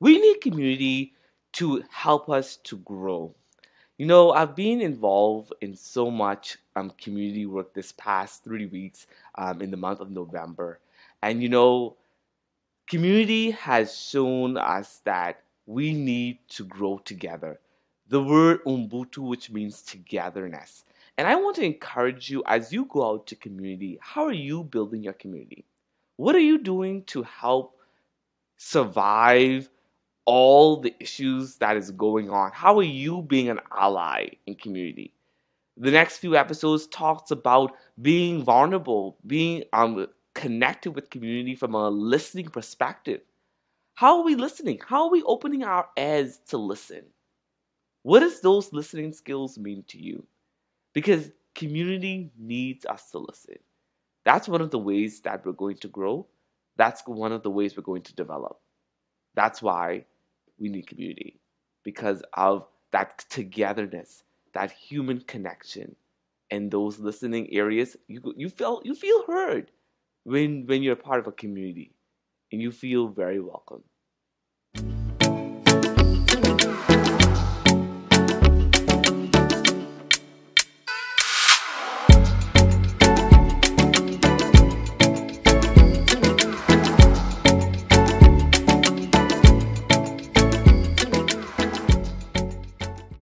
We need community to help us to grow. You know, I've been involved in so much um, community work this past three weeks um, in the month of November. And, you know, community has shown us that we need to grow together. The word Ubuntu, which means togetherness. And I want to encourage you as you go out to community, how are you building your community? What are you doing to help survive all the issues that is going on? How are you being an ally in community? The next few episodes talks about being vulnerable, being um, connected with community from a listening perspective. How are we listening? How are we opening our ears to listen? What does those listening skills mean to you? Because community needs us to listen. That's one of the ways that we're going to grow. That's one of the ways we're going to develop. That's why we need community because of that togetherness, that human connection, and those listening areas. You you feel you feel heard when when you're part of a community, and you feel very welcome.